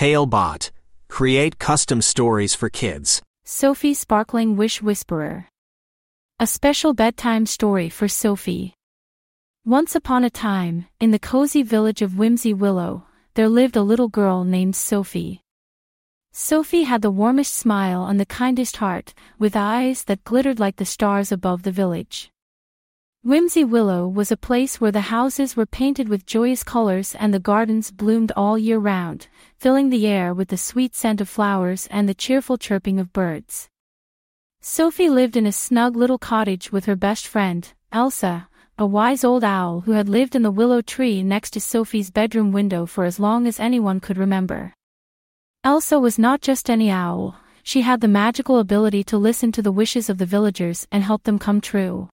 Talebot. Create custom stories for kids. Sophie Sparkling Wish Whisperer. A special bedtime story for Sophie. Once upon a time, in the cozy village of Whimsy Willow, there lived a little girl named Sophie. Sophie had the warmest smile and the kindest heart, with eyes that glittered like the stars above the village. Whimsy Willow was a place where the houses were painted with joyous colors and the gardens bloomed all year round, filling the air with the sweet scent of flowers and the cheerful chirping of birds. Sophie lived in a snug little cottage with her best friend, Elsa, a wise old owl who had lived in the willow tree next to Sophie's bedroom window for as long as anyone could remember. Elsa was not just any owl, she had the magical ability to listen to the wishes of the villagers and help them come true.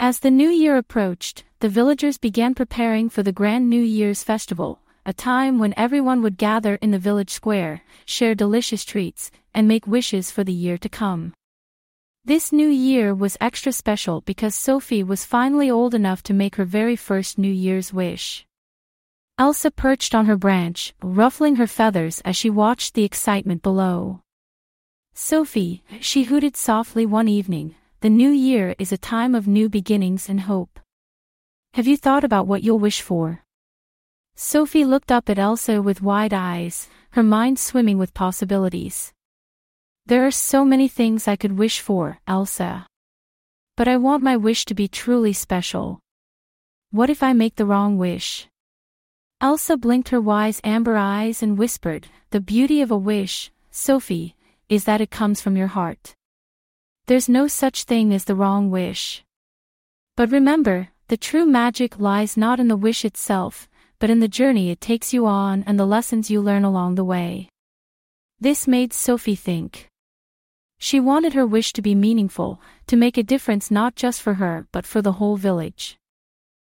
As the new year approached, the villagers began preparing for the Grand New Year's festival, a time when everyone would gather in the village square, share delicious treats, and make wishes for the year to come. This new year was extra special because Sophie was finally old enough to make her very first New Year's wish. Elsa perched on her branch, ruffling her feathers as she watched the excitement below. Sophie, she hooted softly one evening, the new year is a time of new beginnings and hope. Have you thought about what you'll wish for? Sophie looked up at Elsa with wide eyes, her mind swimming with possibilities. There are so many things I could wish for, Elsa. But I want my wish to be truly special. What if I make the wrong wish? Elsa blinked her wise amber eyes and whispered, The beauty of a wish, Sophie, is that it comes from your heart. There's no such thing as the wrong wish. But remember, the true magic lies not in the wish itself, but in the journey it takes you on and the lessons you learn along the way. This made Sophie think. She wanted her wish to be meaningful, to make a difference not just for her but for the whole village.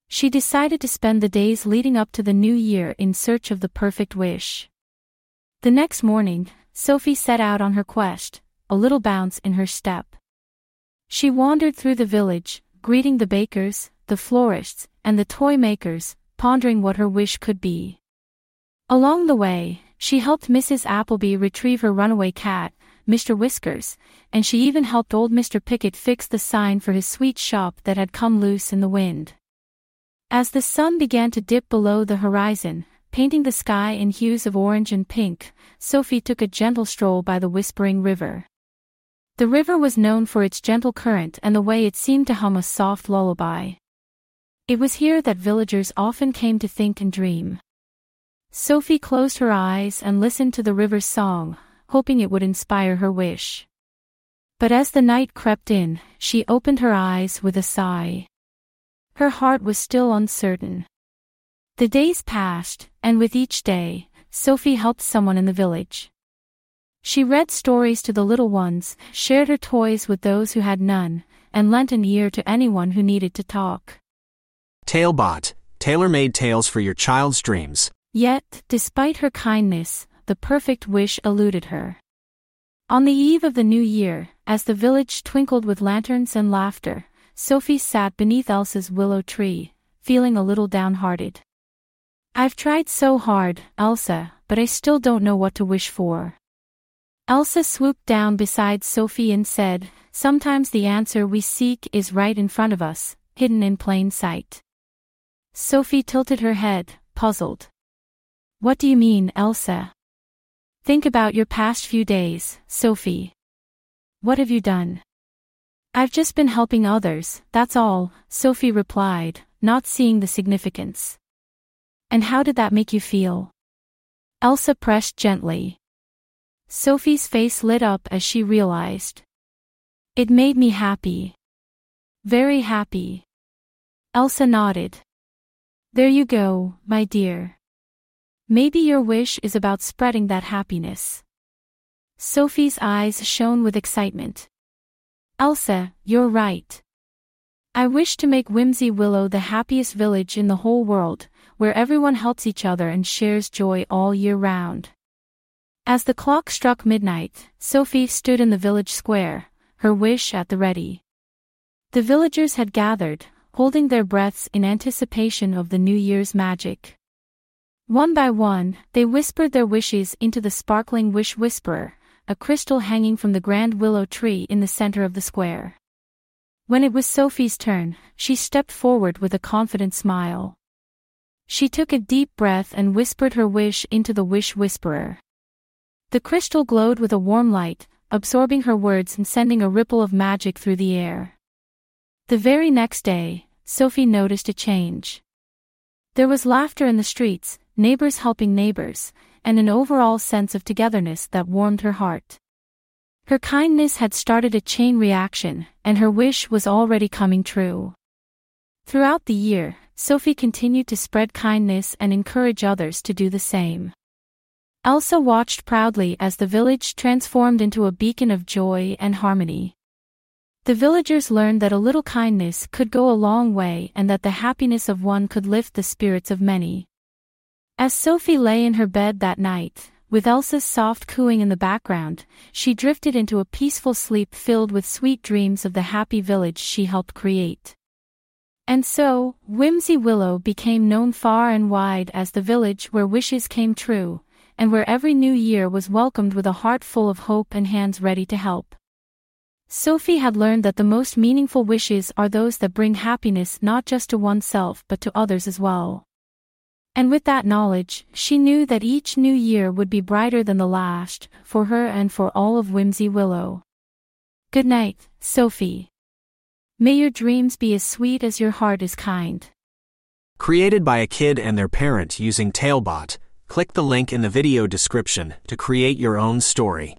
She decided to spend the days leading up to the new year in search of the perfect wish. The next morning, Sophie set out on her quest, a little bounce in her step. She wandered through the village, greeting the bakers, the florists, and the toy makers, pondering what her wish could be. Along the way, she helped Mrs. Appleby retrieve her runaway cat, Mr. Whiskers, and she even helped old Mr. Pickett fix the sign for his sweet shop that had come loose in the wind. As the sun began to dip below the horizon, painting the sky in hues of orange and pink, Sophie took a gentle stroll by the Whispering River. The river was known for its gentle current and the way it seemed to hum a soft lullaby. It was here that villagers often came to think and dream. Sophie closed her eyes and listened to the river's song, hoping it would inspire her wish. But as the night crept in, she opened her eyes with a sigh. Her heart was still uncertain. The days passed, and with each day, Sophie helped someone in the village. She read stories to the little ones, shared her toys with those who had none, and lent an ear to anyone who needed to talk. Talebot. Tailor-made tales for your child's dreams. Yet, despite her kindness, the perfect wish eluded her. On the eve of the new year, as the village twinkled with lanterns and laughter, Sophie sat beneath Elsa's willow tree, feeling a little downhearted. I've tried so hard, Elsa, but I still don't know what to wish for. Elsa swooped down beside Sophie and said, Sometimes the answer we seek is right in front of us, hidden in plain sight. Sophie tilted her head, puzzled. What do you mean, Elsa? Think about your past few days, Sophie. What have you done? I've just been helping others, that's all, Sophie replied, not seeing the significance. And how did that make you feel? Elsa pressed gently. Sophie's face lit up as she realized. It made me happy. Very happy. Elsa nodded. There you go, my dear. Maybe your wish is about spreading that happiness. Sophie's eyes shone with excitement. Elsa, you're right. I wish to make Whimsy Willow the happiest village in the whole world, where everyone helps each other and shares joy all year round. As the clock struck midnight, Sophie stood in the village square, her wish at the ready. The villagers had gathered, holding their breaths in anticipation of the New Year's magic. One by one, they whispered their wishes into the sparkling wish whisperer, a crystal hanging from the grand willow tree in the center of the square. When it was Sophie's turn, she stepped forward with a confident smile. She took a deep breath and whispered her wish into the wish whisperer. The crystal glowed with a warm light, absorbing her words and sending a ripple of magic through the air. The very next day, Sophie noticed a change. There was laughter in the streets, neighbors helping neighbors, and an overall sense of togetherness that warmed her heart. Her kindness had started a chain reaction, and her wish was already coming true. Throughout the year, Sophie continued to spread kindness and encourage others to do the same. Elsa watched proudly as the village transformed into a beacon of joy and harmony. The villagers learned that a little kindness could go a long way and that the happiness of one could lift the spirits of many. As Sophie lay in her bed that night, with Elsa's soft cooing in the background, she drifted into a peaceful sleep filled with sweet dreams of the happy village she helped create. And so, Whimsy Willow became known far and wide as the village where wishes came true, and where every new year was welcomed with a heart full of hope and hands ready to help. Sophie had learned that the most meaningful wishes are those that bring happiness not just to oneself but to others as well. And with that knowledge, she knew that each new year would be brighter than the last, for her and for all of Whimsy Willow. Good night, Sophie. May your dreams be as sweet as your heart is kind. Created by a kid and their parent using Talebot, click the link in the video description to create your own story.